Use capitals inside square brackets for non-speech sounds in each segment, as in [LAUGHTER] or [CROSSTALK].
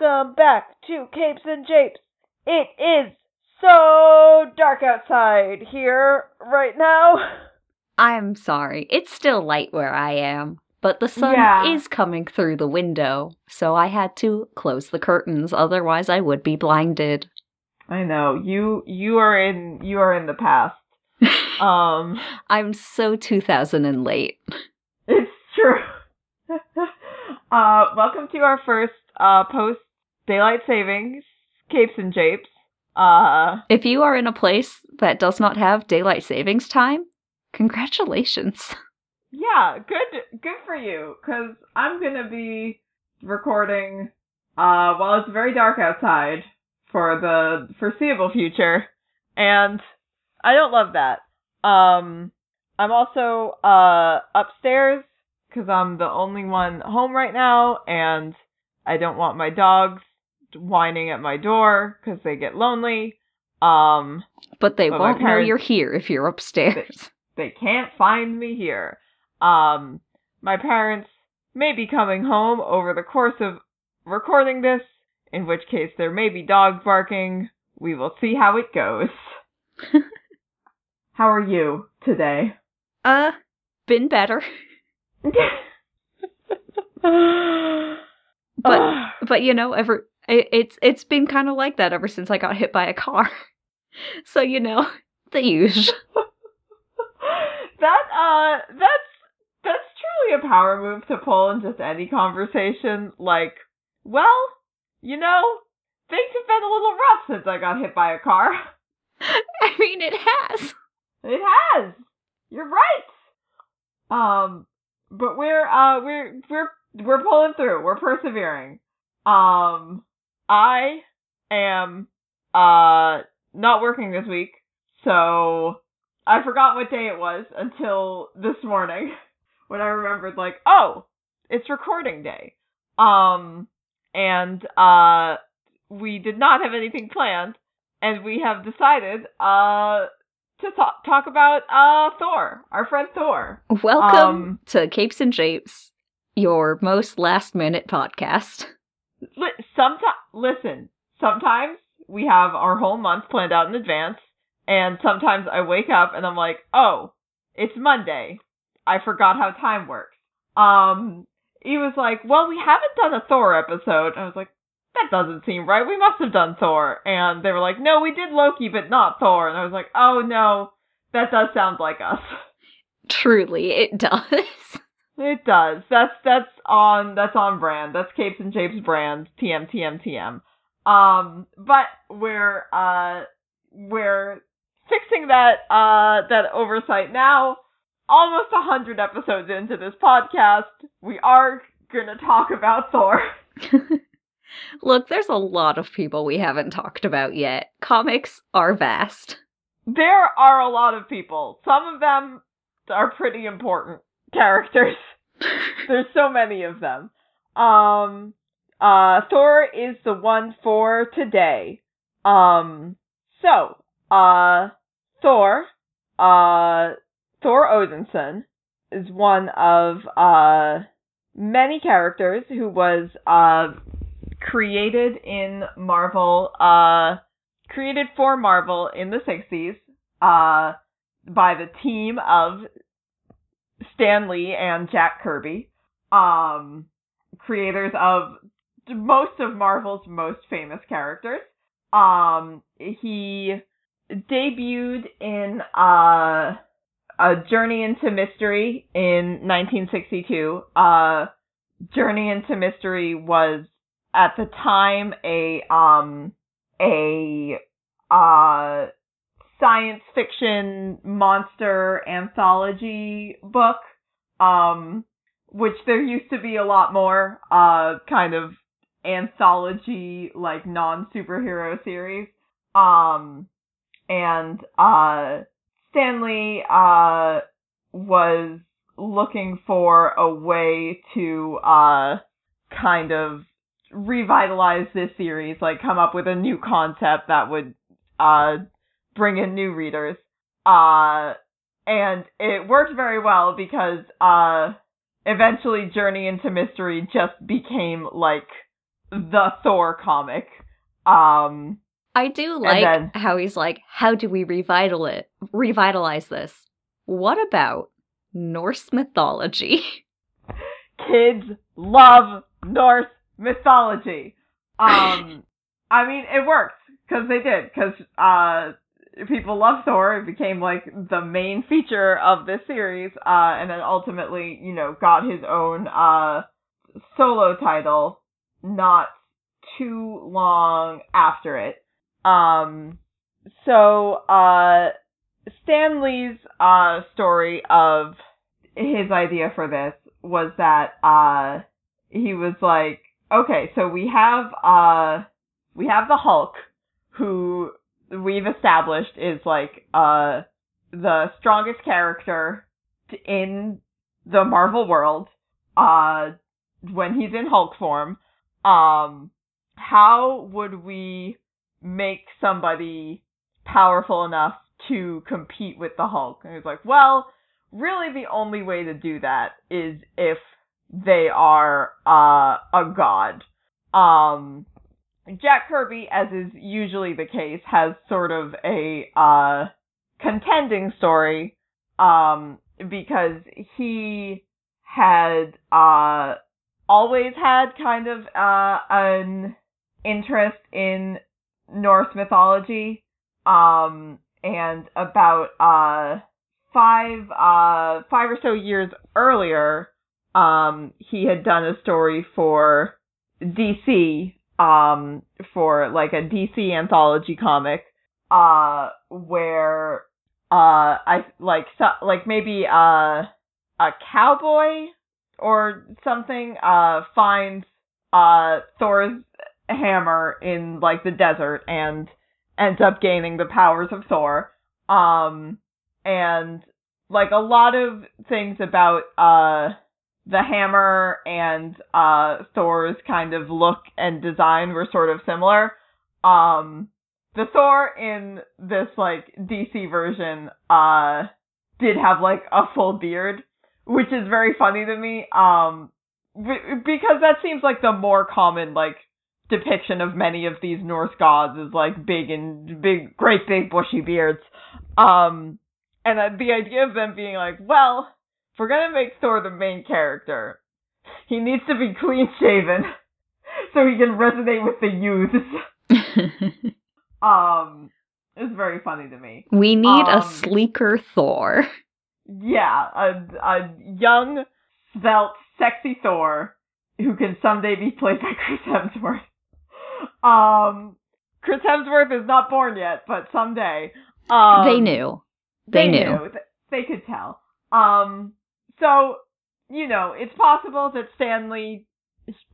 Welcome back to Capes and Japes. It is so dark outside here right now. I'm sorry. It's still light where I am, but the sun Yeah. is coming through the window, so I had to close the curtains, otherwise I would be blinded. I know. You you are in you are in the past. [LAUGHS] Um I'm so 2000 and late. it's true. [LAUGHS] uh welcome to our first uh post daylight savings Capes and Japes. Uh If you are in a place that does not have daylight savings time, congratulations. [LAUGHS] Yeah, good good for you cuz I'm going to be recording uh while it's very dark outside for the foreseeable future and I don't love that. Um I'm also uh upstairs cuz I'm the only one home right now and I don't want my dogs whining at my door cuz they get lonely. Um But they But won't know you're here if you're upstairs. they can't find me here. Um, my parents may be coming home over the course of recording this, in which case there may be dogs barking. We will see how it goes. [LAUGHS] how are you today? Uh, been better. [LAUGHS] But but you know, ever it, it's it's been kind of like that ever since I got hit by a car. [LAUGHS] So you know, [LAUGHS] the usual. [LAUGHS] that uh that's that's truly a power move to pull in just any conversation like well you know things have been a little rough since i got hit by a car I mean, it has. it has you're right um but we're uh we're we're we're pulling through we're persevering um i am uh not working this week so I forgot what day it was until this morning [LAUGHS] when I remembered like, oh, it's recording day. Um and uh we did not have anything planned and we have decided uh to talk talk about uh Thor, our friend Thor. Welcome Um, to Capes and Japes, your most last minute podcast. [LAUGHS] Li- someti- listen, sometimes we have our whole month planned out in advance and sometimes I wake up and I'm like, "Oh, it's Monday. I forgot how time works." Um he was like, "Well, we haven't done a Thor episode." I was like, "That doesn't seem right. We must have done Thor." And they were like, "No, we did Loki, but not Thor." And I was like, "Oh no, that does sound like us." Truly, it does. [LAUGHS] It does. That's that's on that's on brand. That's Capes and Japes brand. TM TM TM. Um, but we're uh we're fixing that uh that oversight now. Almost a hundred episodes into this podcast, we are gonna talk about Thor. [LAUGHS] Look, there's a lot of people we haven't talked about yet. Comics are vast. There are a lot of people. Some of them are pretty important characters. [LAUGHS] There's so many of them. Um, uh, Thor is the one for today. Um, so, uh, Thor, uh, Thor Odinson is one of, uh, many characters who was, uh, created in Marvel, uh, created for Marvel in the 60s, uh, by the team of Stan Lee and Jack Kirby, um, creators of most of Marvel's most famous characters. Um, he debuted in uh, a Journey into Mystery in 1962. Uh, Journey into Mystery was at the time a um a uh science fiction monster anthology book um which there used to be a lot more uh kind of anthology like non superhero series. Um and uh Stan Lee uh was looking for a way to uh kind of revitalize this series like come up with a new concept that would uh bring in new readers uh and it worked very well because uh eventually Journey into Mystery just became like the Thor comic. Um, I do like then- how he's like, how do we revital it, revitalize this? What about Norse mythology? [LAUGHS] kids love Norse mythology. Um, I mean, it worked because they did because uh, people love Thor. It became like the main feature of this series, uh, and then ultimately, you know, got his own uh solo title not too long after it. Um, so uh, Stan Lee's uh story of his idea for this was that uh he was like, okay, so we have uh we have the Hulk who we've established is like uh the strongest character in the Marvel world uh when he's in Hulk form. Um how would we make somebody powerful enough to compete with the Hulk? And he's like, well, really the only way to do that is if they are uh, a god. Um, Jack Kirby, as is usually the case, has sort of a uh, contending story um, because he had uh, always had kind of uh, an interest in Norse mythology. Um, and about uh, five uh five or so years earlier, um, he had done a story for DC, um, for like a DC anthology comic, uh, where uh I like so, like maybe uh a cowboy or something uh finds uh Thor's hammer in like the desert and ends up gaining the powers of Thor. Um and like a lot of things about uh the hammer and uh Thor's kind of look and design were sort of similar. Um the Thor in this like DC version uh did have like a full beard, which is very funny to me. Um because that seems like the more common like depiction of many of these Norse gods is like big and big great big bushy beards. Um and uh, the idea of them being like, well, if we're gonna make Thor the main character, he needs to be clean shaven [LAUGHS] so he can resonate with the youths. [LAUGHS] Um, it's very funny to me. we need a Um, sleeker Thor. Yeah, a a young, svelte, sexy Thor who can someday be played by [LAUGHS] Chris Hemsworth. Um, Chris Hemsworth is not born yet, but someday. Um, they knew. They, knew. Th- They could tell. Um, so you know, it's possible that Stan Lee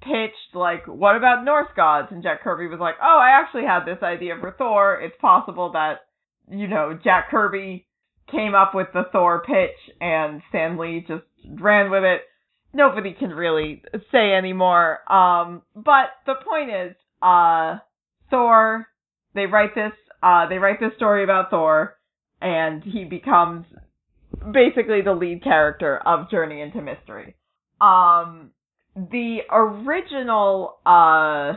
pitched like, "What about Norse gods?" And Jack Kirby was like, "Oh, I actually had this idea for Thor." It's possible that you know Jack Kirby came up with the Thor pitch and Stan Lee just ran with it. Nobody can really say anymore. Um, but the point is, uh, Thor. They write this. Uh, they write this story about Thor, and he becomes basically the lead character of Journey into Mystery. Um, the original uh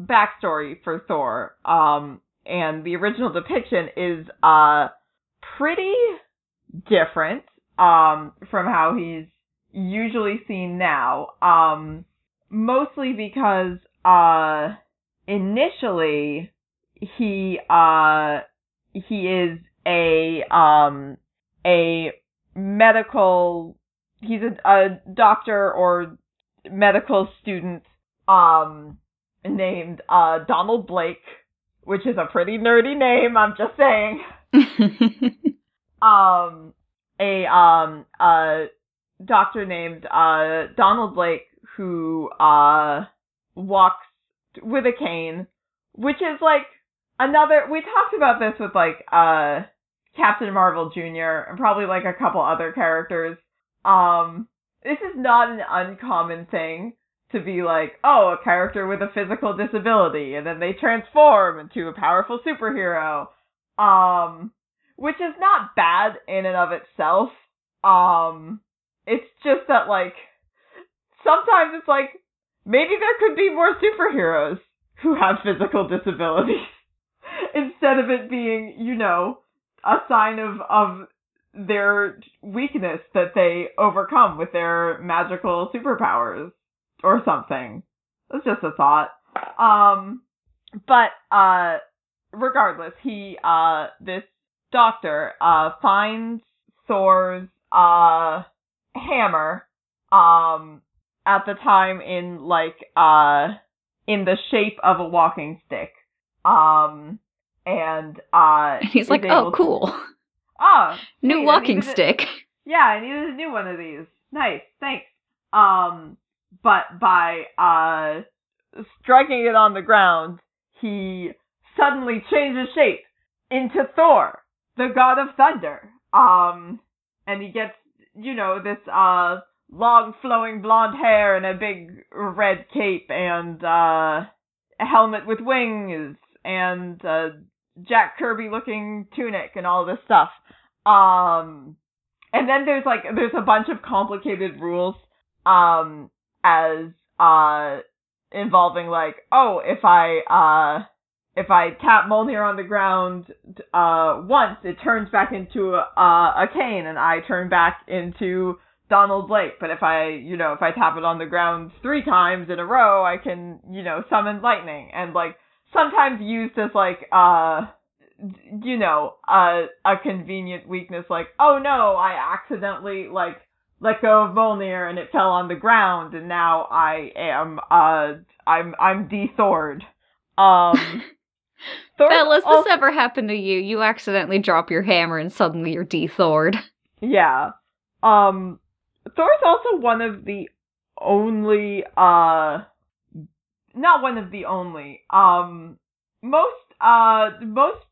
backstory for Thor, um, and the original depiction is uh pretty different um from how he's usually seen now. Um, mostly because uh initially he uh he is a um a medical he's a, a doctor or medical student um named uh Donald Blake which is a pretty nerdy name I'm just saying. [LAUGHS] Um a um a doctor named uh Donald Blake who uh walks with a cane which is like another we talked about this with like uh Captain Marvel Jr. and probably like a couple other characters. Um this is not an uncommon thing to be like, oh, a character with a physical disability and then they transform into a powerful superhero. Um which is not bad in and of itself. Um it's just that like sometimes it's like maybe there could be more superheroes who have physical disabilities [LAUGHS] instead of it being, you know, a sign of of their weakness that they overcome with their magical superpowers or something. It's just a thought. Um, but uh, regardless, he uh this doctor uh finds Thor's uh hammer um at the time in like uh in the shape of a walking stick. Um and uh He's like, oh, to- cool. oh New I walking it- stick. yeah, I needed a new one of these. Nice, thanks. Um, but by uh striking it on the ground, he suddenly changes shape into Thor, the god of thunder. Um, and he gets, you know, this uh long flowing blonde hair and a big red cape and uh a helmet with wings and uh Jack Kirby looking tunic and all this stuff. Um and then there's like there's a bunch of complicated rules um as uh involving like oh if I uh if I tap Mjolnir on the ground uh once it turns back into a, a cane and I turn back into Donald Blake but if I you know if I tap it on the ground three times in a row I can you know summon lightning and like sometimes used as like uh you know, a a convenient weakness like, oh no, I accidentally like let go of Mjolnir and it fell on the ground and now I am uh I'm I'm de-thored. Um [LAUGHS] Thor Fellas, also- this ever happened to you? You accidentally drop your hammer and suddenly you're de-thored. Yeah. Um Thor's also one of the only uh not one of the only. Um most uh most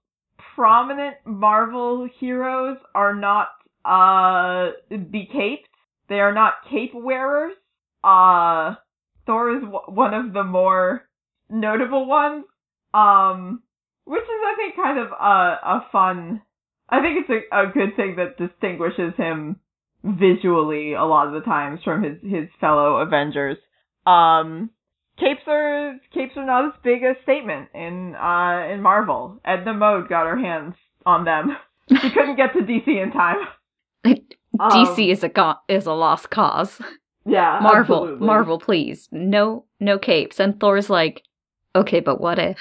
prominent Marvel heroes are not uh becaped. They are not cape wearers. Uh Thor is w- one of the more notable ones. Um which is I think kind of a a fun I think it's a, a good thing that distinguishes him visually a lot of the times from his, his fellow Avengers. Um, capes are capes are not as big a statement in uh in Marvel. Edna Mode got her hands on them. [LAUGHS] She couldn't get to DC in time. Um, DC is a go- is a lost cause. yeah, Marvel, absolutely. Marvel, please, no, no capes. And Thor's like, okay, but what if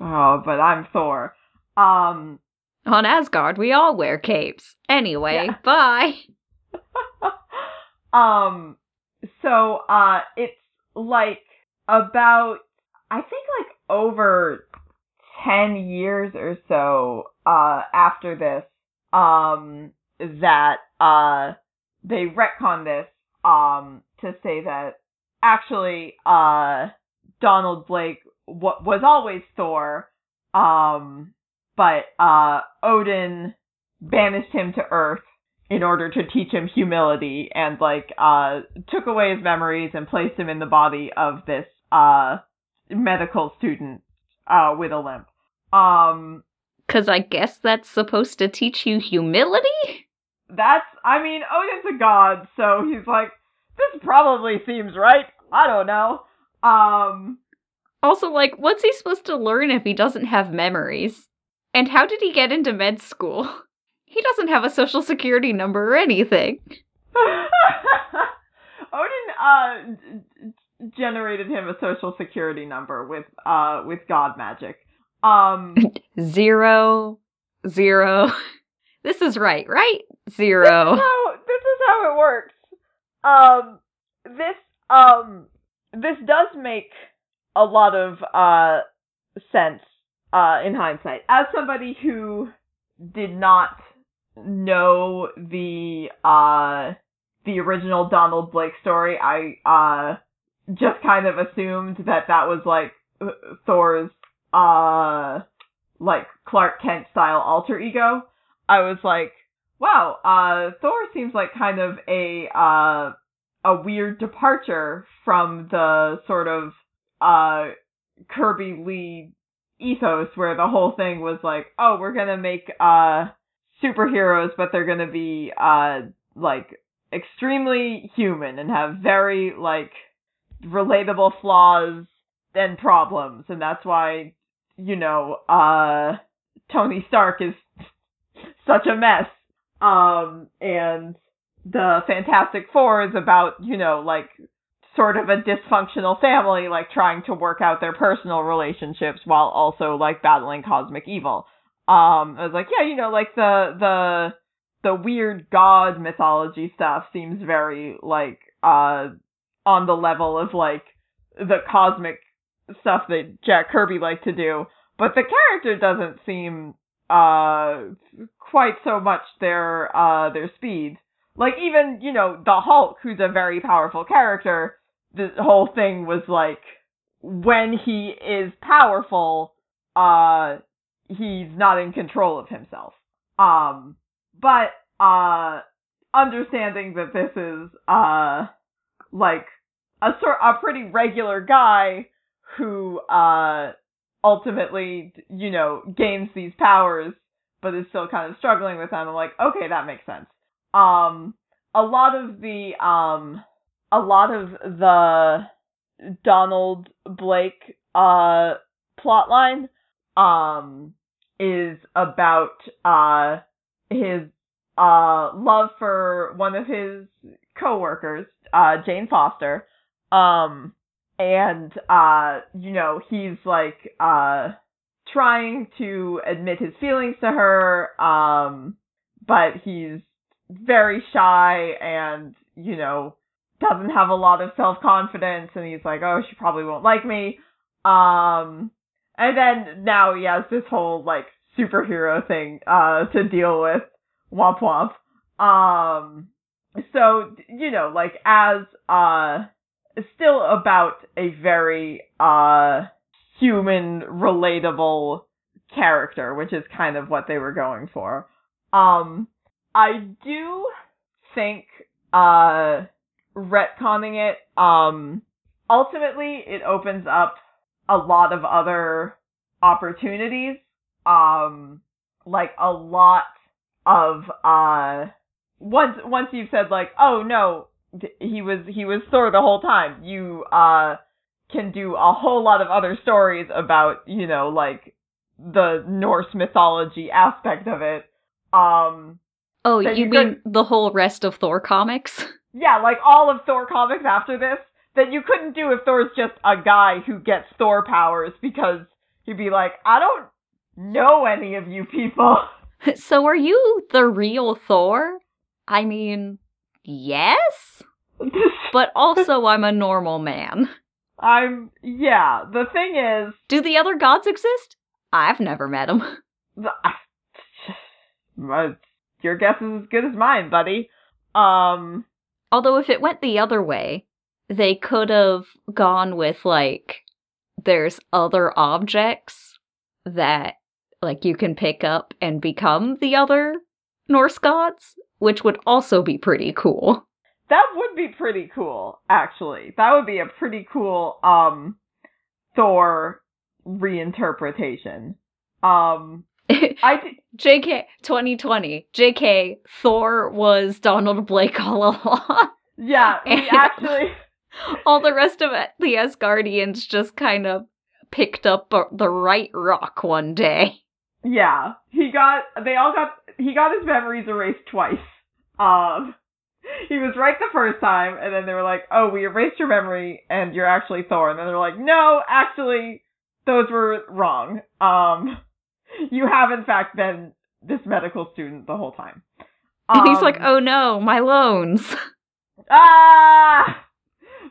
Oh, but I'm Thor. Um, on Asgard we all wear capes? Anyway, Yeah. bye. [LAUGHS] um, so, uh, it's like about, I think like over 10 years or so, uh, after this, um, that, uh, they retcon this, um, to say that actually, uh, Donald Blake wa was always Thor, um, but, uh, Odin banished him to Earth in order to teach him humility and like uh took away his memories and placed him in the body of this uh medical student uh with a limp. Um Because I guess that's supposed to teach you humility? that's I mean Odin's a god, so he's like this probably seems right. I don't know. Um Also, like, what's he supposed to learn if he doesn't have memories? And how did he get into med school? [LAUGHS] He doesn't have a social security number or anything. [LAUGHS] Odin uh generated him a social security number with uh with god magic. Um [LAUGHS] Zero, zero. [LAUGHS] This is right, right? This is Zero. how this is how it works. Um, this um, this does make a lot of uh sense uh in hindsight. As somebody who did not know the uh the original Donald Blake story, I uh just kind of assumed that that was like Thor's uh like Clark Kent style alter ego. I was like, wow, uh, Thor seems like kind of a, uh, a weird departure from the sort of, uh, Kirby Lee ethos where the whole thing was like, oh, we're gonna make, uh, superheroes, but they're gonna be, uh, like, extremely human and have very, like, relatable flaws and problems, and that's why you know uh Tony Stark is [LAUGHS] such a mess. Um, and the Fantastic Four is about you know like sort of a dysfunctional family, like trying to work out their personal relationships while also like battling cosmic evil. Um, I was like, yeah, you know, like the the the weird god mythology stuff seems very like uh on the level of like the cosmic stuff that Jack Kirby liked to do, but the character doesn't seem uh quite so much their uh their speed. Like even, you know, the Hulk, who's a very powerful character, the whole thing was like when he is powerful, uh he's not in control of himself. Um but uh understanding that this is uh like a sort a pretty regular guy who uh ultimately you know gains these powers but is still kind of struggling with them i'm like okay that makes sense um a lot of the um a lot of the donald blake uh plotline um is about uh his uh love for one of his coworkers, uh Jane Foster. Um and uh you know, he's like uh trying to admit his feelings to her um but he's very shy and you know doesn't have a lot of self-confidence and he's like, "Oh, she probably won't like me." Um and then now he has this whole like superhero thing uh to deal with. Womp womp. Um so you know, like as uh still about a very uh human relatable character, which is kind of what they were going for. Um I do think uh retconning it um ultimately it opens up a lot of other opportunities. Um, like a lot of uh, once once you've said like, oh no, he was he was Thor the whole time. You uh can do a whole lot of other stories about you know like the Norse mythology aspect of it. Um, oh, you, you mean the whole rest of Thor comics? [LAUGHS] Yeah, like all of Thor comics after this that you couldn't do if Thor's just a guy who gets Thor powers because he'd be like, I don't know any of you people. [LAUGHS] So are you the real Thor? I mean, yes. [LAUGHS] but also I'm a normal man. I'm yeah, the thing is Do the other gods exist? I've never met them. [LAUGHS] [LAUGHS] your guess is as good as mine, buddy. Um although if it went the other way, they could have gone with like there's other objects that like you can pick up and become the other Norse gods, which would also be pretty cool. That would be pretty cool, actually. That would be a pretty cool um Thor reinterpretation. Um I [LAUGHS] JK 2020. JK Thor was Donald Blake all along. Yeah, [LAUGHS] we actually [LAUGHS] all the rest of it, the Asgardians just kind of picked up the right rock one day. Yeah, he got. They all got. He got his memories erased twice. Um, he was right the first time, and then they were like, "Oh, we erased your memory, and you're actually Thor." And then they're like, "No, actually, those were wrong. Um, you have in fact been this medical student the whole time." Um, and he's like, um, "Oh no, my loans." [LAUGHS] ah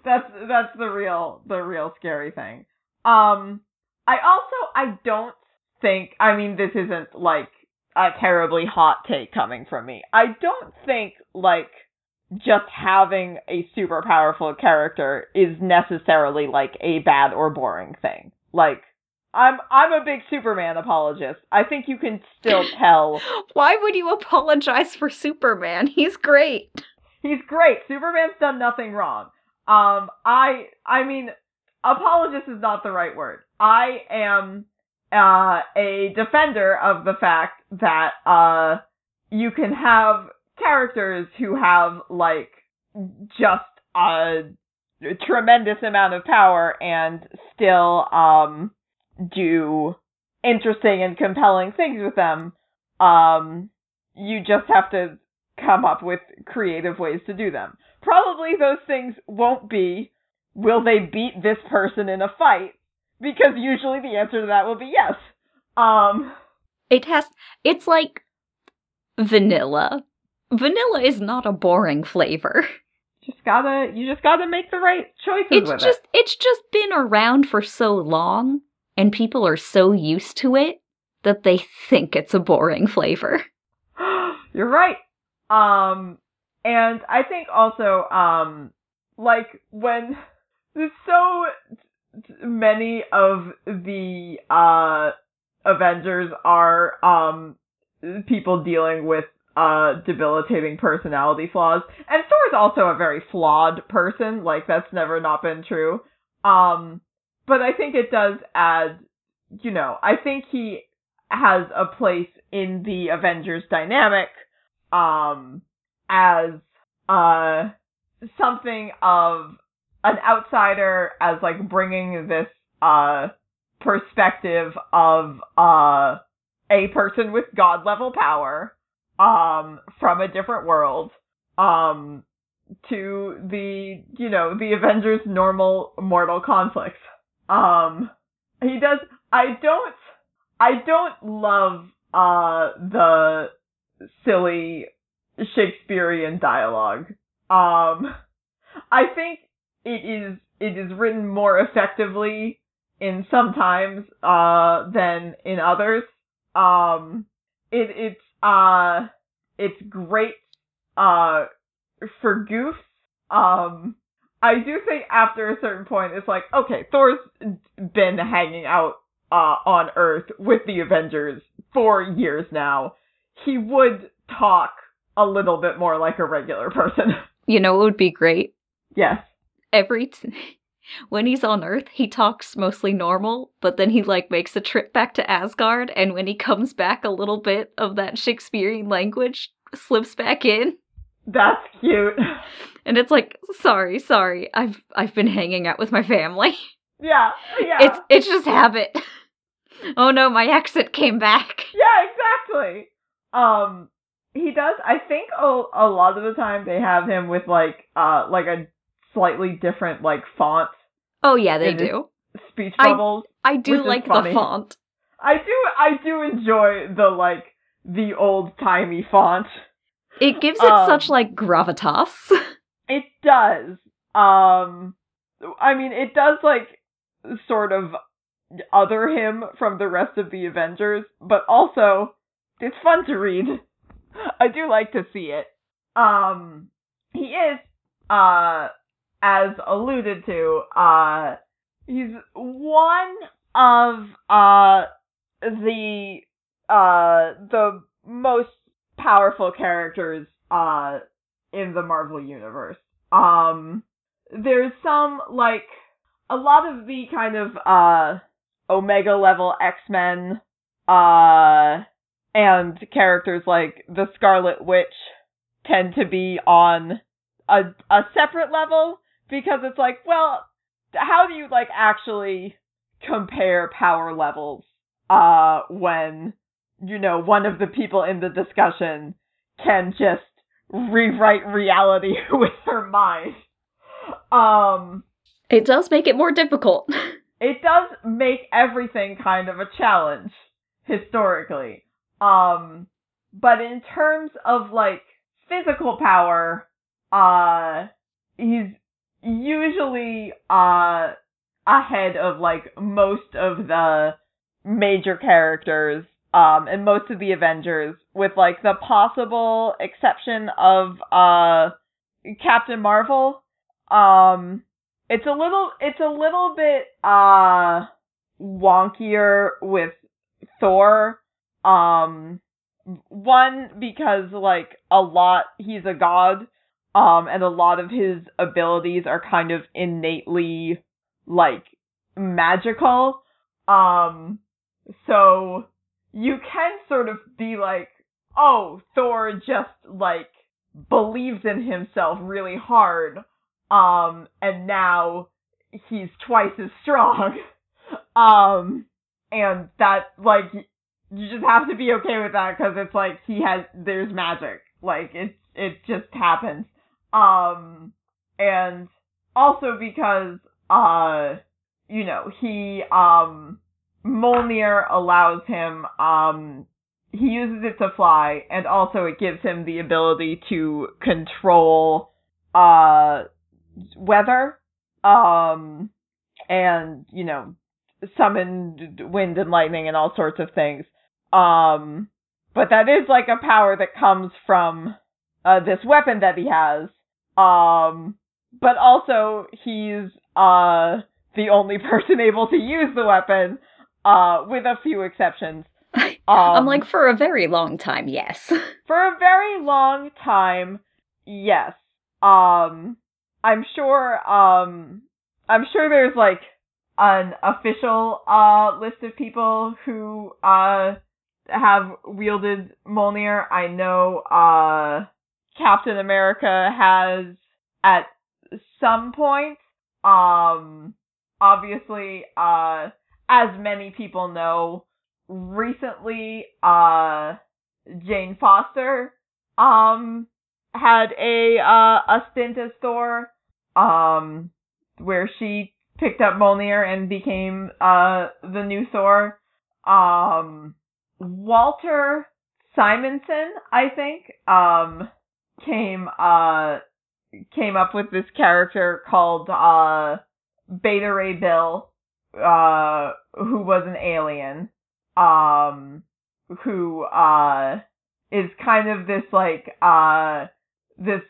that's that's the real the real scary thing. Um I also I don't think I mean this isn't like a terribly hot take coming from me. I don't think like just having a super powerful character is necessarily like a bad or boring thing. Like I'm I'm a big Superman apologist. I think you can still [LAUGHS] tell. Why would you apologize for Superman? He's great. He's great. Superman's done nothing wrong. Um, I, I mean, apologist is not the right word. I am, uh, a defender of the fact that, uh, you can have characters who have, like, just a tremendous amount of power and still um do interesting and compelling things with them. Um, you just have to come up with creative ways to do them. Probably those things won't be, will they beat this person in a fight? Because usually the answer to that will be yes. Um, It has. It's like vanilla. Vanilla is not a boring flavor. just gotta, you just gotta make the right choices It's just. It's just been around for so long, and people are so used to it that they think it's a boring flavor. [GASPS] You're right. Um, and I think also, um, like when [LAUGHS] there's so many of the uh Avengers are um people dealing with uh debilitating personality flaws. And Thor is also a very flawed person, like that's never not been true. Um but I think it does add you know, I think he has a place in the Avengers dynamic um as uh something of an outsider as like bringing this uh perspective of uh a person with god level power um from a different world um to the you know the avengers normal mortal conflicts. Um he does i don't i don't love uh the silly shakespearean dialogue. Um i think it is it is written more effectively in some times uh than in others. Um it it's uh it's great uh for goofs. Um I do think after a certain point it's like, okay, Thor's been hanging out uh on Earth with the Avengers for years now. He would talk a little bit more like a regular person. [LAUGHS] You know, it would be great yes. Every t- [LAUGHS] when he's on earth he talks mostly normal but then he like makes a trip back to asgard and when he comes back a little bit of that shakespearean language slips back in That's cute. [LAUGHS] and it's like sorry sorry i've i've been hanging out with my family [LAUGHS] Yeah, yeah. it's it's just habit oh no my accent came back Yeah, exactly. Um, he does. I think a, a lot of the time they have him with like uh like a slightly different like font oh yeah they do speech bubbles. i do like the font I do I do enjoy the like the old timey font. it gives it Um, such like gravitas [LAUGHS] It does. Um, I mean, it does like sort of other him from the rest of the Avengers, but also it's fun to read. [LAUGHS] I do like to see it. Um, he is, uh, as alluded to, uh, he's one of, uh, the, uh, the most powerful characters, uh, in the Marvel universe. Um, there's some like a lot of the kind of uh Omega level X-Men uh and characters like the Scarlet Witch tend to be on a a separate level because it's like, well, how do you like actually compare power levels uh when you know one of the people in the discussion can just rewrite reality [LAUGHS] with her mind. Um, it does make it more difficult [LAUGHS] it does make everything kind of a challenge historically. Um, but in terms of like physical power, uh, he's usually uh ahead of like most of the major characters um and most of the Avengers with like the possible exception of uh Captain Marvel. Um it's a little it's a little bit uh wonkier with Thor. Um one because like a lot he's a god um and a lot of his abilities are kind of innately like magical. Um so you can sort of be like, "Oh, Thor just like believes in himself really hard." Um, and now he's twice as strong. [LAUGHS] Um, and that, like, you just have to be okay with that because it's like he has, there's magic. Like, it, it just happens. Um, and also because, uh, you know, he, um, Mjolnir allows him, um, he uses it to fly, and also it gives him the ability to control, uh, weather, um, and, you know, summon wind and lightning and all sorts of things. Um, but that is like a power that comes from, uh, this weapon that he has. Um, but also he's, uh, the only [LAUGHS] person able to use the weapon, uh, with a few exceptions. Um, [LAUGHS] I'm like, for a very long time, yes. [LAUGHS] for a very long time, yes. Um, I'm sure, um, I'm sure there's like an official, uh, list of people who, uh, have wielded Mjolnir. I know, uh, Captain America has at some point. Um, obviously, uh, as many people know, recently, uh, Jane Foster, um, had a, uh, a stint as Thor, um, where she picked up Mjolnir and became, uh, the new Thor. Um, Walter Simonson, I think, um, came, uh, came up with this character called, uh, Beta Ray Bill, uh, who was an alien, um, who, uh, is kind of this like, uh, this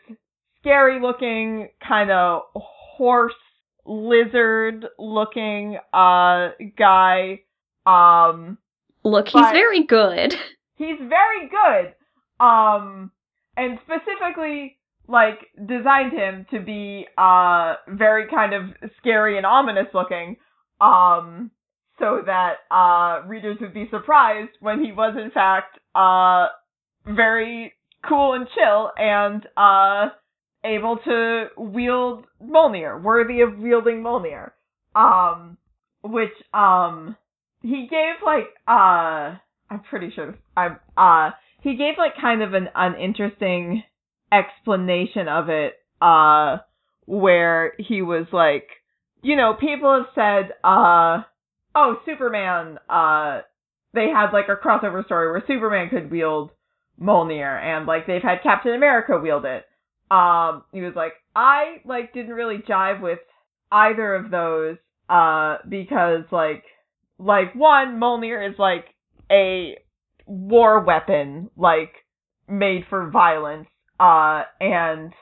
scary looking kind of horse lizard looking, uh, guy, um, Look, he's very good. [LAUGHS] he's very good. Um, and specifically, like, designed him to be, uh, very kind of scary and ominous looking, um, so that, uh, readers would be surprised when he was, in fact, uh, very cool and chill and, uh, able to wield Mjolnir, worthy of wielding Mjolnir. Um, which, um, he gave, like, uh, I'm pretty sure I uh he gave like kind of an an interesting explanation of it uh where he was like you know people have said uh oh Superman uh they had like a crossover story where Superman could wield Mjolnir and like they've had Captain America wield it. Um he was like I like didn't really jive with either of those uh because like like one Mjolnir is like a war weapon like made for violence uh and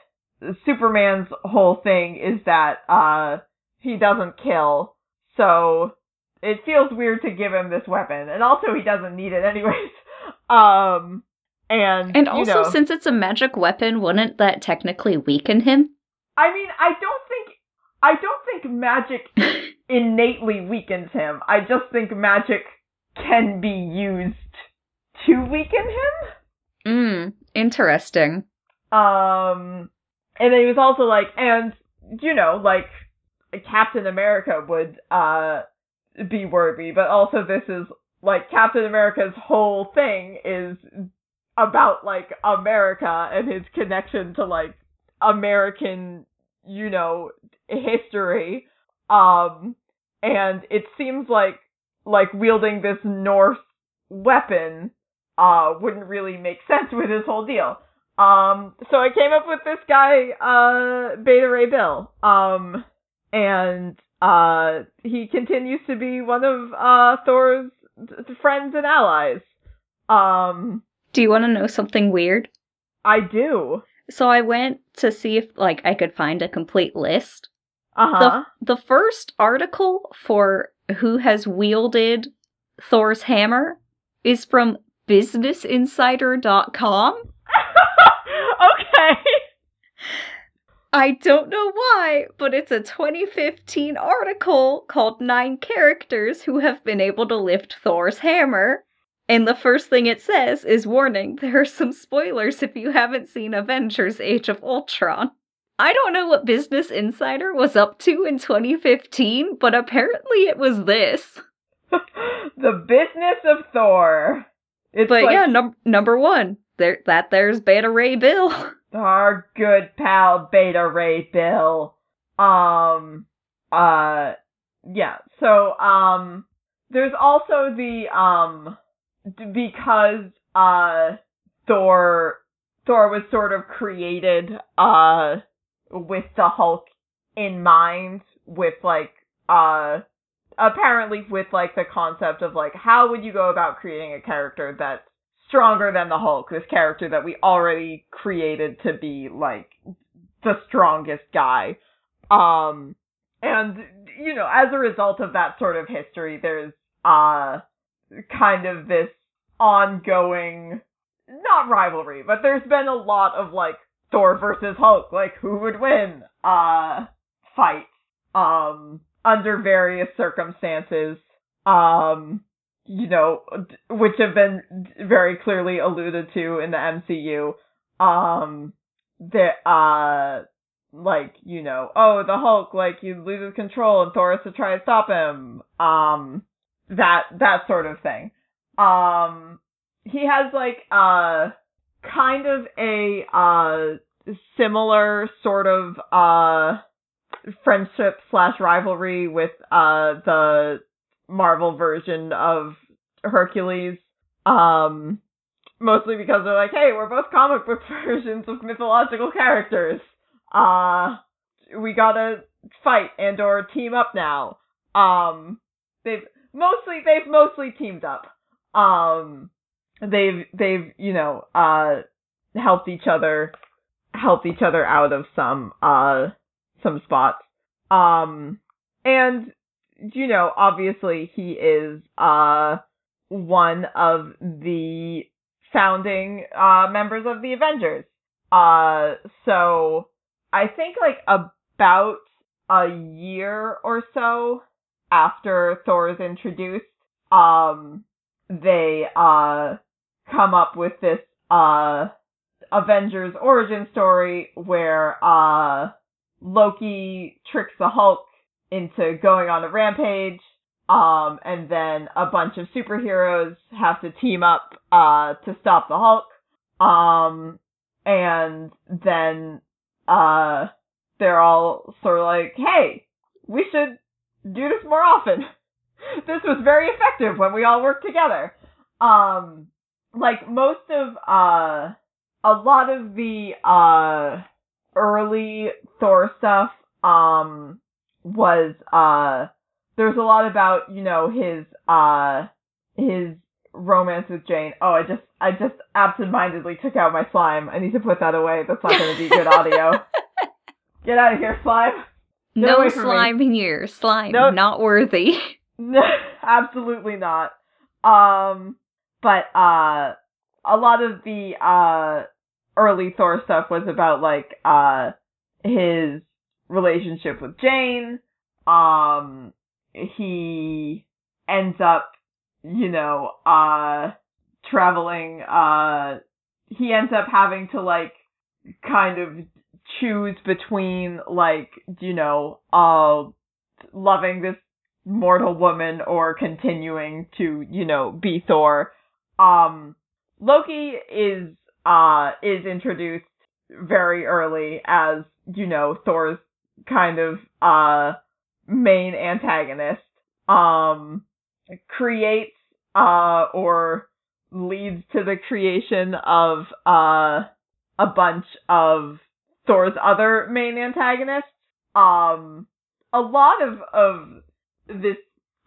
superman's whole thing is that uh he doesn't kill. So it feels weird to give him this weapon and also he doesn't need it anyways. [LAUGHS] Um and And you also, know, since it's a magic weapon, wouldn't that technically weaken him? i mean i don't think i don't think magic [LAUGHS] innately weakens him. I just think magic can be used to weaken him Mm, interesting. Um, and then he was also like, and you know, like Captain America would uh be worthy, but also this is like Captain America's whole thing is about like America and his connection to like American, you know, history. Um, and it seems like like wielding this Norse weapon uh wouldn't really make sense with his whole deal. Um, so I came up with this guy, uh, Beta Ray Bill. Um, and, uh, he continues to be one of, uh, Thor's d- friends and allies. Um, Do you want to know something weird? I do. So I went to see if like I could find a complete list. Uh-huh. The first article for who has wielded Thor's hammer is from businessinsider.com. [LAUGHS] okay. I don't know why, but it's a 2015 article called Nine Characters Who Have Been Able to Lift Thor's Hammer. And the first thing it says is warning, there are some spoilers if you haven't seen Avengers Age of Ultron. I don't know what Business Insider was up to in 2015, but apparently it was this. [LAUGHS] the business of Thor. It's but like yeah, num- number one, there that there's Beta Ray Bill. [LAUGHS] our good pal Beta Ray Bill. Um uh yeah. So um there's also the um d- because uh Thor Thor was sort of created uh with the Hulk in mind with like uh apparently with like the concept of like how would you go about creating a character that's stronger than the Hulk, this character that we already created to be like the strongest guy. Um and you know, as a result of that sort of history, there's uh kind of this ongoing not rivalry, but there's been a lot of like Thor versus Hulk, like who would win uh fight. um under various circumstances. Um you know, which have been very clearly alluded to in the MCU. Um, that, uh, like, you know, oh, the Hulk, like, he loses control and Thor has to try to stop him. Um, that, that sort of thing. Um, he has, like, uh, kind of a, uh, similar sort of, uh, friendship slash rivalry with, uh, the Marvel version of Hercules. Um, mostly because they're like, hey, we're both comic book [LAUGHS] versions of mythological characters. Uh, we gotta fight and or team up now. Um, they've mostly, they've mostly teamed up. Um, they've, they've, you know, uh, helped each other, helped each other out of some, uh, some spots. Um, and you know, obviously he is uh one of the founding uh members of the Avengers. Uh so I think like about a year or so after Thor is introduced, um they uh come up with this uh Avengers origin story where uh Loki tricks the Hulk into going on a rampage. Um, and then a bunch of superheroes have to team up, uh, to stop the Hulk. Um, and then, uh, they're all sort of like, hey, we should do this more often. [LAUGHS] this was very effective when we all worked together. Um, like most of, uh, a lot of the, uh, early Thor stuff, um, was uh there's a lot about you know his uh his romance with Jane. Oh, I just I just absentmindedly took out my slime. I need to put that away. That's not going to be good audio. [LAUGHS] Get out of here, slime. Get no from me. slime here. Slime Nope. not worthy. [LAUGHS] No, Absolutely not. Um, but uh, a lot of the uh early Thor stuff was about like uh his relationship with Jane. Um, he ends up, you know, uh, traveling. Uh, he ends up having to like kind of choose between like you know uh loving this mortal woman or continuing to you know be Thor. Um, Loki is uh is introduced very early as you know Thor's kind of uh main antagonist. Um, creates uh or leads to the creation of uh a bunch of Thor's other main antagonists. Um, a lot of of this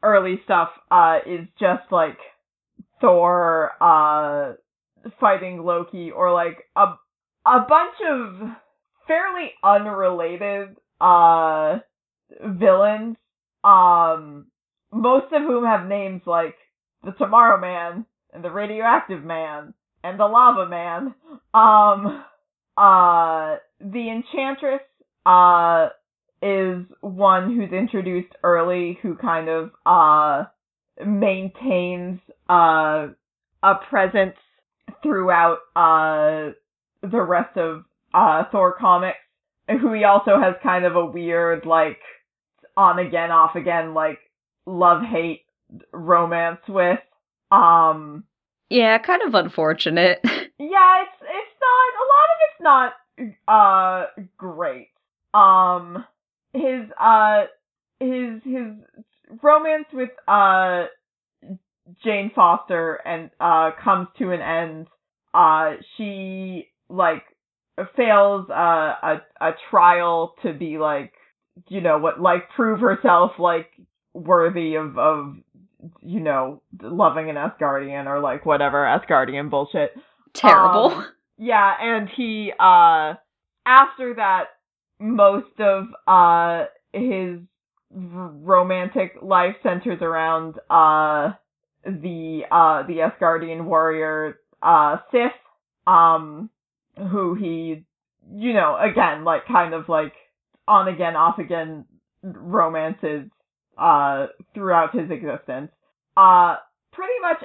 early stuff uh is just like Thor uh fighting Loki or like a a bunch of fairly unrelated uh villains um most of whom have names like the Tomorrow Man and the Radioactive Man and the Lava Man. Um uh the Enchantress uh is one who's introduced early who kind of uh maintains uh a presence throughout uh the rest of uh Thor comics who he also has kind of a weird like on again off again like love hate romance with. Um Yeah, kind of unfortunate. [LAUGHS] yeah, it's it's not a lot of it's not uh great. Um his uh his his romance with uh Jane Foster and uh comes to an end. Uh she like fails uh, a a trial to be like you know what like prove herself like worthy of of you know loving an Asgardian or like whatever Asgardian bullshit. Terrible. Um, yeah, and he uh after that most of uh his romantic life centers around uh the uh the Asgardian warrior uh Sif um who he you know again like kind of like on again off again romances uh throughout his existence. Uh pretty much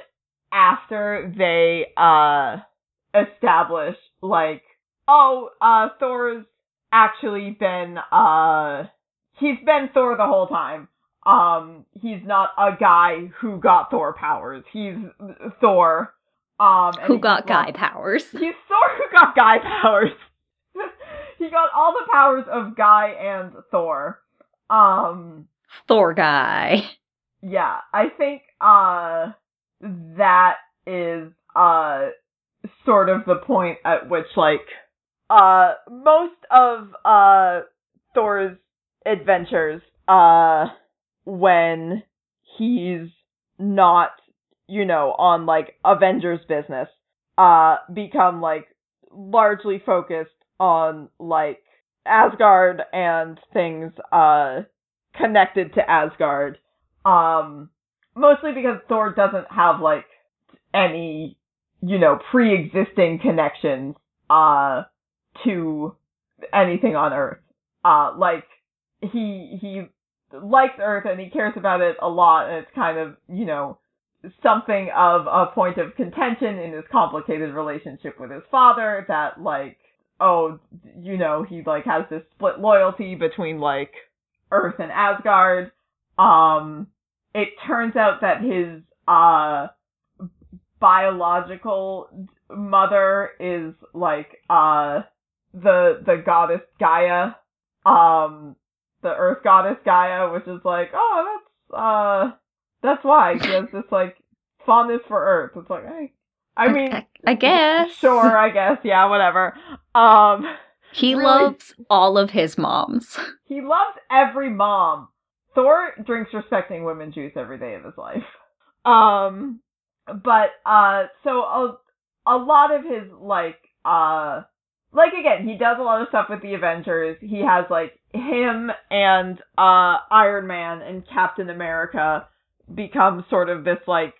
after they uh establish like oh uh Thor's actually been uh he's been Thor the whole time um he's not a guy who got Thor powers he's Thor um Who got guy powers? [LAUGHS] He's Thor who got Guy powers. [LAUGHS] he got all the powers of Guy and Thor. Um, Thor guy. yeah, I think uh that is uh sort of the point at which like uh most of uh Thor's adventures uh when he's not you know on like Avengers business uh become like largely focused on like Asgard and things uh connected to Asgard. Um mostly because Thor doesn't have like any, you know, pre-existing connections uh to anything on Earth. Uh like he he likes Earth and he cares about it a lot and it's kind of, you know, something of a point of contention in his complicated relationship with his father that like oh you know he like has this split loyalty between like earth and asgard. Um it turns out that his uh biological mother is like uh the the goddess gaia. Um the earth goddess gaia which is like oh that's uh that's why she has this like fondness for Earth. It's like, I, I mean, I, I guess. sure, I guess, yeah, whatever. Um, He really- loves all of his moms. [LAUGHS] he loves every mom. Thor drinks respecting women juice every day of his life. Um, but uh, so a a lot of his like uh, like again, he does a lot of stuff with the Avengers. He has like him and uh Iron Man and Captain America become sort of this like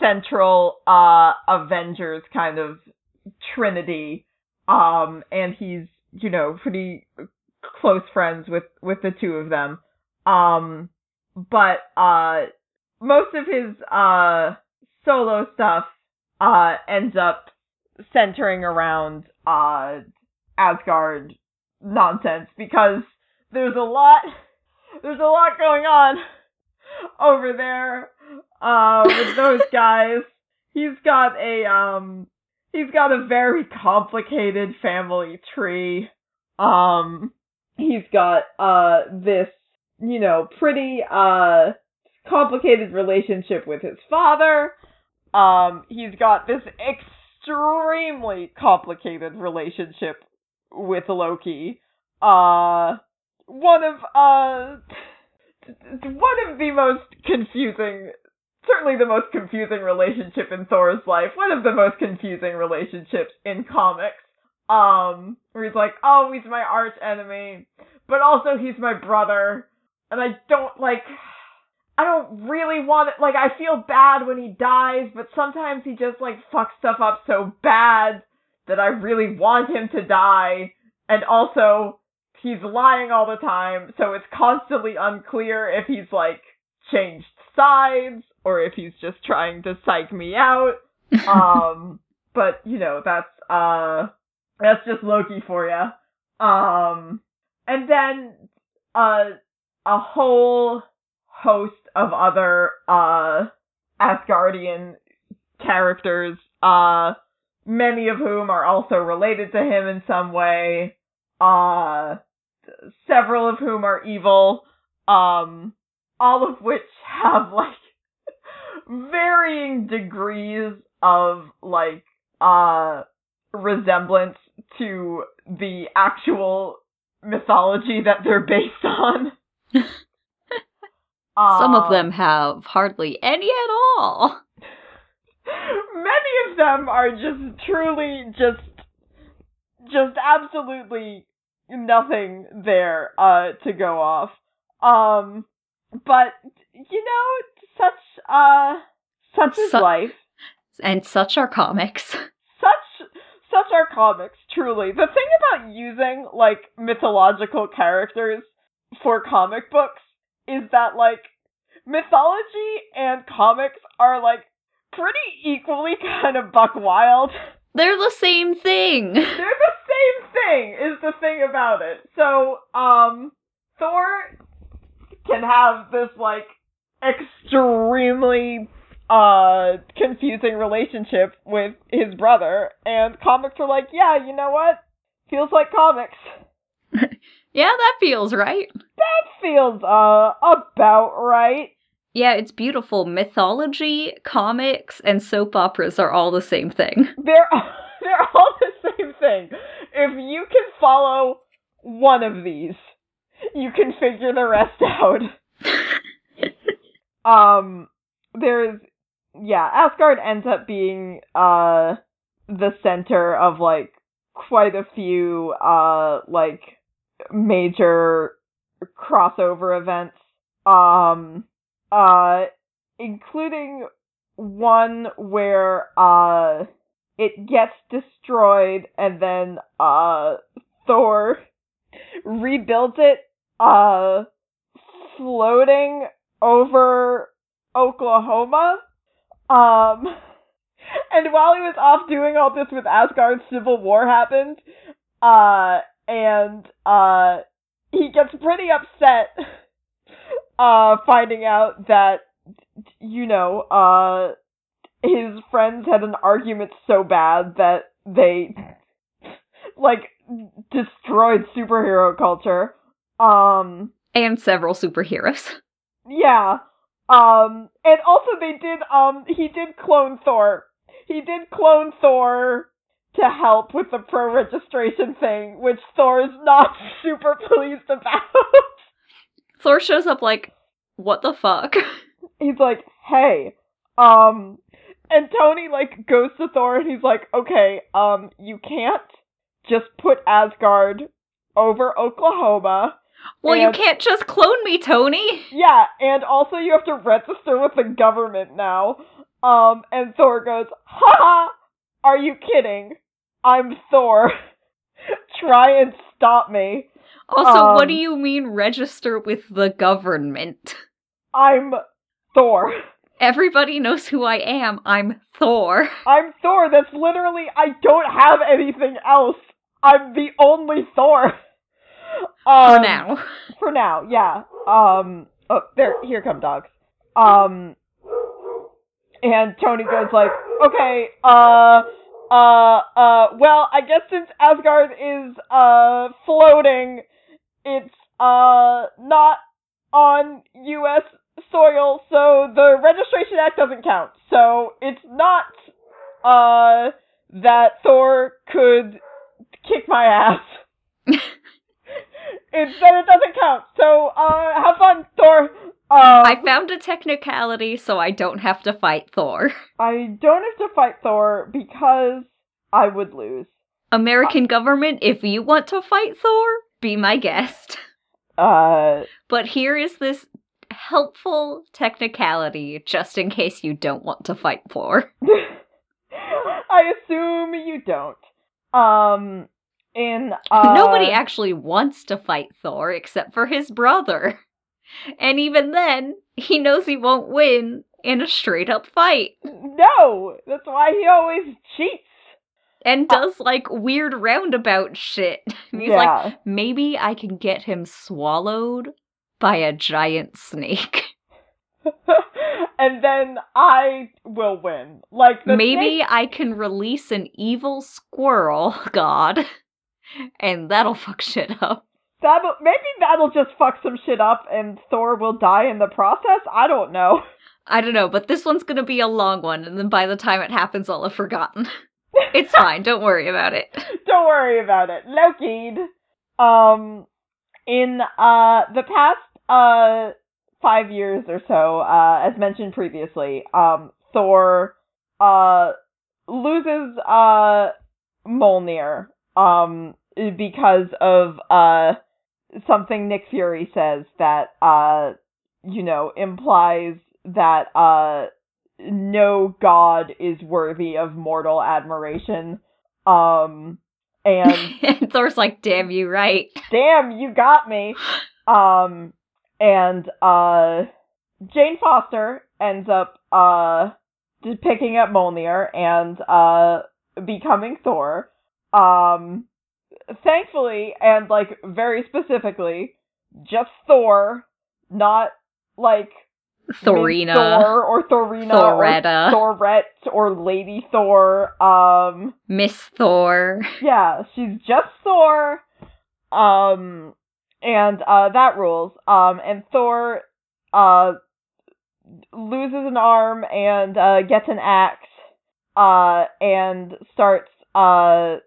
central uh Avengers kind of trinity. Um, and he's you know pretty close friends with with the two of them. Um, but uh, most of his uh solo stuff uh ends up centering around uh Asgard nonsense because there's a lot there's a lot going on over there uh with those [LAUGHS] guys. He's got a um he's got a very complicated family tree. Um he's got uh this, you know, pretty uh complicated relationship with his father. Um he's got this extremely complicated relationship with Loki. Uh one of uh one of the most confusing certainly the most confusing relationship in Thor's life, one of the most confusing relationships in comics. Um, where he's like, oh, he's my arch enemy, but also he's my brother, and I don't like, I don't really want it, like, I feel bad when he dies, but sometimes he just, like, fucks stuff up so bad that I really want him to die, and also, he's lying all the time, so it's constantly unclear if he's, like, changed sides, or if he's just trying to psych me out. [LAUGHS] Um, but, you know, that's, uh, that's just Loki for you. Um, and then uh, a whole host of other uh, Asgardian characters, uh, many of whom are also related to him in some way, uh, several of whom are evil, um, all of which [LAUGHS] have like varying degrees of like uh resemblance to the actual mythology that they're based on. [LAUGHS] Some of Um, them have hardly any at all. many of them are just truly just just absolutely nothing there uh to go off um but you know such uh such is Su- life And such are comics. such such are comics truly the thing about using like mythological characters for comic books is that like mythology and comics are like pretty equally [LAUGHS] kind of buck wild They're the same thing. [LAUGHS] they're the same thing is the thing about it so um thor can have this like extremely uh confusing relationship with his brother and comics are like yeah you know what feels like comics [LAUGHS] Yeah, that feels right. that feels uh about right Yeah, it's beautiful. Mythology, comics, and soap operas are all the same thing. they're [LAUGHS] [LAUGHS] they're all the same thing. If you can follow one of these you can figure the rest out. [LAUGHS] Um there's yeah asgard ends up being uh the center of like quite a few uh like major crossover events. Um uh including one where uh it gets destroyed and then uh thor rebuilds it uh floating over Oklahoma. Um, [LAUGHS] and while he was off doing all this with Asgard, civil war happened. Uh, and uh, he gets pretty upset. [LAUGHS] Uh, finding out that you know, uh, his friends had an argument so bad that they like destroyed superhero culture. Um, And several superheroes. [LAUGHS] yeah. Um and also they did um he did clone Thor. He did clone Thor to help with the pro registration thing, which Thor is not [LAUGHS] super pleased about. [LAUGHS] Thor shows up like, what the fuck? he's like, "Hey, um and Tony like goes to Thor and he's like, "Okay, um you can't just put Asgard over Oklahoma." Well, you can't just clone me, Tony. Yeah, and also you have to register with the government now. Um, and Thor goes, Ha! Are you kidding? I'm Thor. [LAUGHS] Try and stop me. Also, Um, what do you mean register with the government? I'm Thor. Everybody knows who I am. I'm Thor. [LAUGHS] I'm Thor. That's literally, I don't have anything else. I'm the only Thor. [LAUGHS] Um, For now. [LAUGHS] For now, yeah. Um. Oh, there. Here come dogs. Um. And Tony goes like, okay. Uh. Uh. Uh. Well, I guess since Asgard is uh floating, it's uh not on U.S. soil, so the Registration Act doesn't count. So it's not uh that Thor could kick my ass. [LAUGHS] It's that it doesn't count. So, uh, have fun, Thor. Um, I found a technicality so I don't have to fight Thor. [LAUGHS] I don't have to fight Thor because I would lose. American government, if you want to fight Thor, be my guest. Uh, But here is this helpful technicality just in case you don't want to fight Thor. [LAUGHS] I assume you don't. Um, in uh, Nobody actually wants to fight Thor except for his brother. And even then, he knows he won't win in a straight up fight. No, that's why he always cheats. and does like weird roundabout shit. [LAUGHS] And he's yeah. like, maybe I can get him swallowed by a giant snake. [LAUGHS] and then I will win. Like the maybe snake- I can release an evil squirrel [LAUGHS] god, and that'll fuck shit up. that'll maybe that'll just fuck some shit up, and Thor will die in the process. I don't know. [LAUGHS] I don't know, but this one's gonna be a long one, and then by the time it happens, I'll have forgotten. It's fine, don't worry about it. Don't worry about it. Loki'd. Um, in uh the past uh five years or so, uh, as mentioned previously, um, Thor uh loses uh Mjolnir um because of uh something Nick Fury says that uh you know implies that uh no god is worthy of mortal admiration um and [LAUGHS] and Thor's like, damn you right. damn you got me [GASPS] um and uh Jane Foster ends up uh picking up Mjolnir and uh becoming Thor um thankfully and like very specifically just Thor not like Thorina, Thor or Thorina Thoretta, or Thorette or Lady Thor um Miss Thor. yeah, she's just Thor. Um, and uh, that rules. Um, and Thor uh loses an arm and uh gets an axe. Uh, and starts uh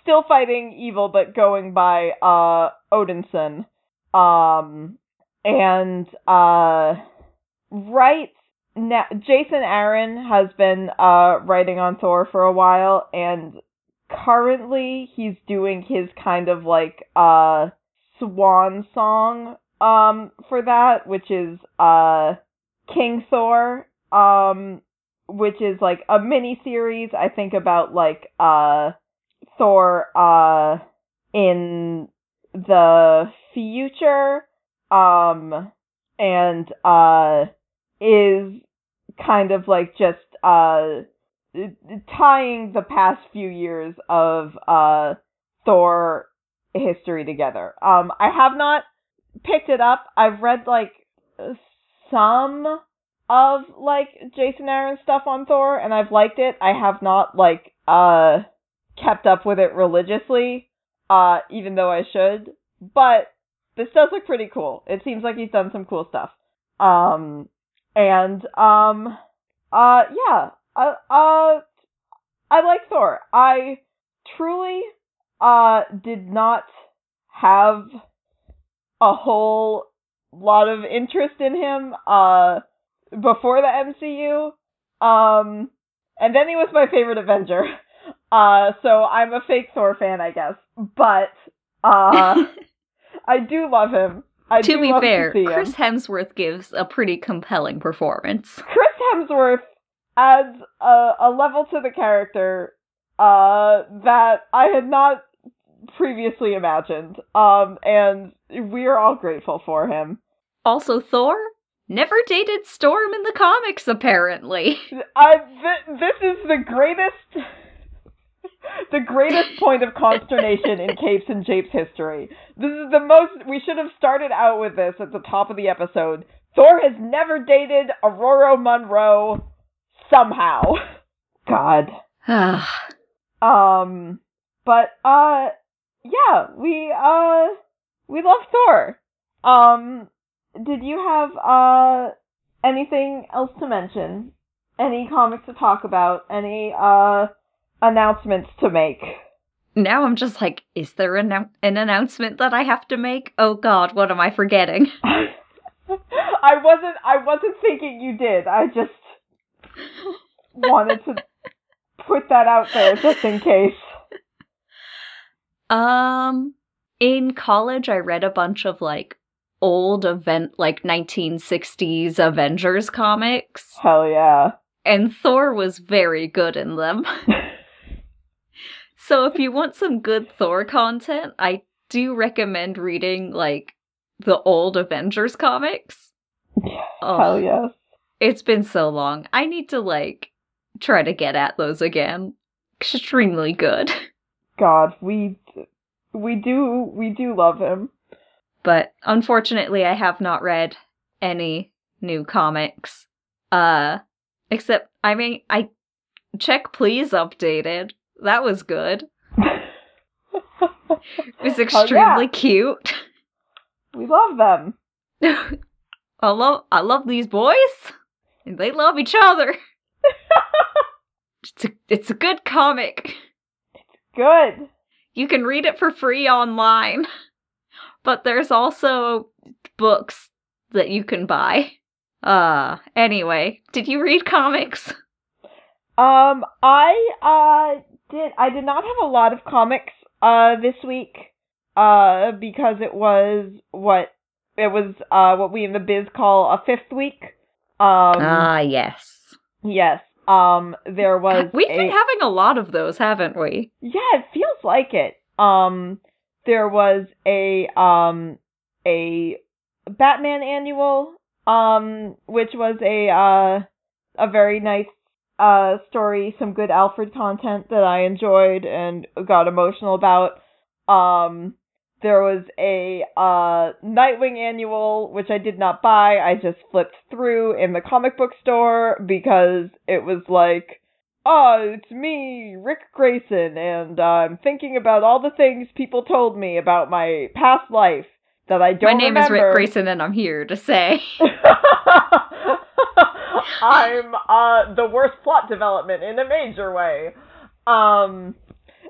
still fighting evil, but going by uh Odinson. Um, and uh right now, Jason Aaron has been uh writing on Thor for a while, and currently he's doing his kind of like uh swan song um for that which is uh King Thor um which is like a mini series I think about like uh Thor uh in the future um and uh is kind of like just uh tying the past few years of uh Thor history together. Um I have not picked it up. I've read like some of like Jason Aaron stuff on Thor and I've liked it. I have not like uh kept up with it religiously uh even though I should. But this does look pretty cool. It seems like he's done some cool stuff. Um and um uh yeah, uh, uh, I like Thor. I truly uh did not have a whole lot of interest in him uh before the MCU. Um and then he was my favorite Avenger. [LAUGHS] Uh so I'm a fake Thor fan, I guess. But uh [LAUGHS] I do love him. I to do be love fair, to. Chris Hemsworth gives a pretty compelling performance. Chris Hemsworth adds a, a level to the character uh, that I had not previously imagined. Um, and we are all grateful for him. Also, Thor never dated Storm in the comics, apparently. [LAUGHS] I th- this is the greatest. [LAUGHS] The greatest point of consternation in [LAUGHS] Capes and Japes history. This is the most. We should have started out with this at the top of the episode. Thor has never dated Ororo Munroe somehow. God. [SIGHS] Um, but uh, yeah, we uh, we love Thor. Um, did you have uh anything else to mention? Any comics to talk about? Any uh announcements to make? now I'm just like, is there an, an announcement that I have to make? Oh god, what am I forgetting? [LAUGHS] [LAUGHS] I wasn't. I wasn't thinking you did. I just [LAUGHS] wanted to put that out there just in case. Um, in college, I read a bunch of like old event, like 1960s Avengers comics, Hell yeah. and Thor was very good in them. [LAUGHS] so if you want some good Thor content, I do recommend reading like the old Avengers comics. Oh, [LAUGHS] Hell yes. It's been so long. I need to like try to get at those again extremely good. [LAUGHS] God, we we do we do love him. But unfortunately, I have not read any new comics. Uh, except I mean, I check please updated. That was good. [LAUGHS] It was extremely oh, yeah. cute. We love them. [LAUGHS] I love I love these boys. And they love each other. [LAUGHS] it's a it's a good comic. Good. You can read it for free online. [LAUGHS] But there's also books that you can buy. Uh anyway, did you read comics? [LAUGHS] Um I uh did I did not have a lot of comics uh this week uh because it was what it was uh what we in the biz call a fifth week. Um Ah, yes. Yes. Um there was We've a- been having a lot of those, haven't we? Yeah, it feels like it. Um there was a um a Batman annual um which was a uh a very nice uh story, some good Alfred content that I enjoyed and got emotional about. Um there was a uh Nightwing annual which I did not buy. I just flipped through in the comic book store because it was like oh, it's me, Ric Grayson, and uh, I'm thinking about all the things people told me about my past life that I don't My name remember. is Ric Grayson and I'm here to say. [LAUGHS] I'm uh the worst plot development in a major way. Um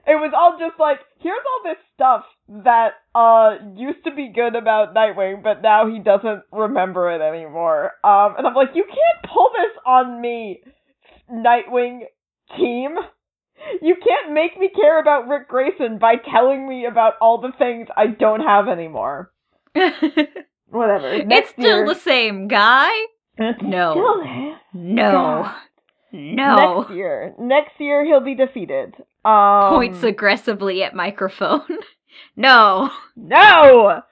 it was all just like here's all this stuff that uh used to be good about Nightwing, but now he doesn't remember it anymore. Um and I'm like, you can't pull this on me, Nightwing team. You can't make me care about Ric Grayson by telling me about all the things I don't have anymore. [LAUGHS] Whatever. it's still year, the same guy. No. No. God. No. Next year. Next year he'll be defeated. Um Points aggressively at microphone. [LAUGHS] no. No!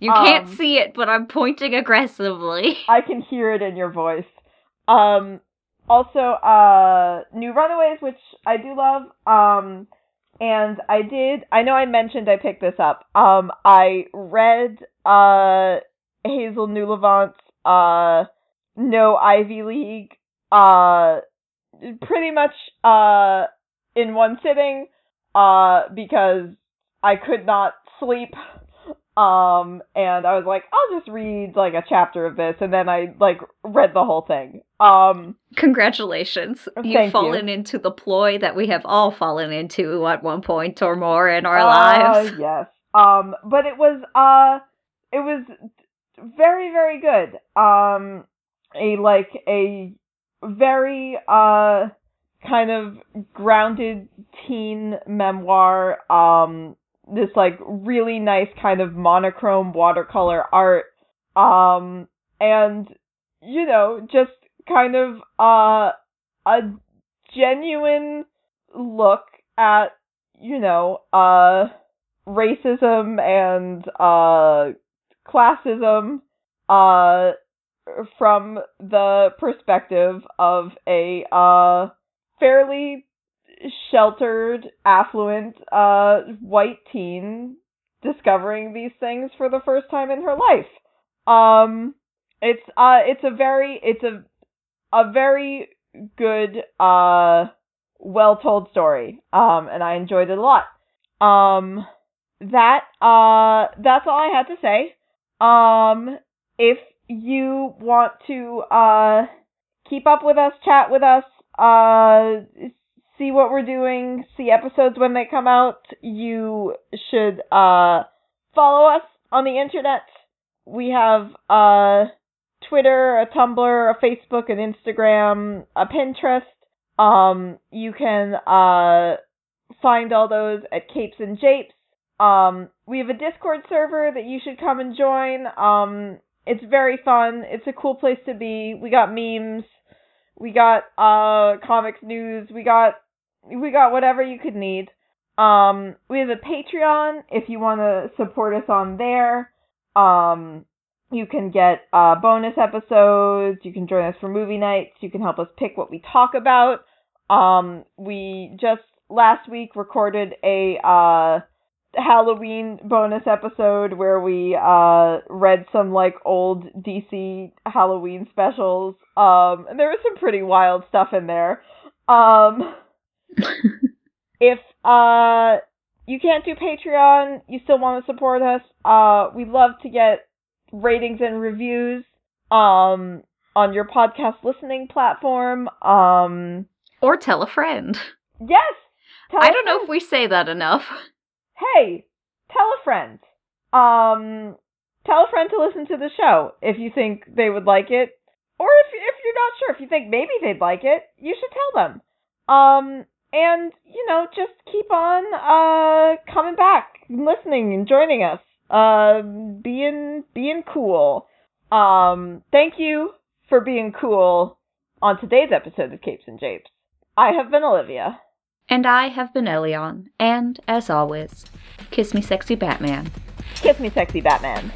You can't Um, see it, but I'm pointing aggressively. [LAUGHS] I can hear it in your voice. Um also uh New Runaways, which I do love. Um and I did I know I mentioned I picked this up. Um I read uh Hazel Newlevant's uh No Ivy League uh pretty much uh in one sitting uh because I could not sleep um and I was like I'll just read like a chapter of this and then I like read the whole thing um Congratulations. You've you. fallen into the ploy that we have all fallen into at one point or more in our uh, lives. [LAUGHS] yes um but it was uh it was very very good um a like a very uh kind of grounded teen memoir um this like really nice kind of monochrome watercolor art. Um and you know just kind of uh a genuine look at you know uh racism and uh classism uh from the perspective of a uh fairly sheltered affluent uh white teen discovering these things for the first time in her life. Um it's uh it's a very it's a a very good uh well told story um and I enjoyed it a lot. Um that uh that's all I had to say. Um if you want to uh keep up with us chat with us uh see what we're doing see episodes when they come out you should uh follow us on the internet we have uh Twitter, a Tumblr, a Facebook, an Instagram, a Pinterest. Um, you can uh find all those at Capes and Japes. Um, we have a Discord server that you should come and join. Um, it's very fun. It's a cool place to be. We got memes. We got uh comics news. We got we got whatever you could need. Um, we have a Patreon if you want to support us on there. Um, you can get uh, bonus episodes. You can join us for movie nights. You can help us pick what we talk about. Um, we just last week recorded a uh Halloween bonus episode where we uh read some like old DC Halloween specials. Um and there was some pretty wild stuff in there. Um [LAUGHS] [LAUGHS] if uh you can't do Patreon, you still want to support us, uh we'd love to get ratings and reviews um on your podcast listening platform. Um Or tell a friend. yes. I don't know if we say that enough. hey, tell a friend. Um, tell a friend to listen to the show if you think they would like it, or if if you're not sure, if you think maybe they'd like it, you should tell them. Um, and you know, just keep on uh coming back, and listening, and joining us. Uh, being being cool. Um, thank you for being cool on today's episode of Capes and Japes. I have been Olivia. And I have been Elion, and as always, kiss me sexy Batman. Kiss me, sexy Batman.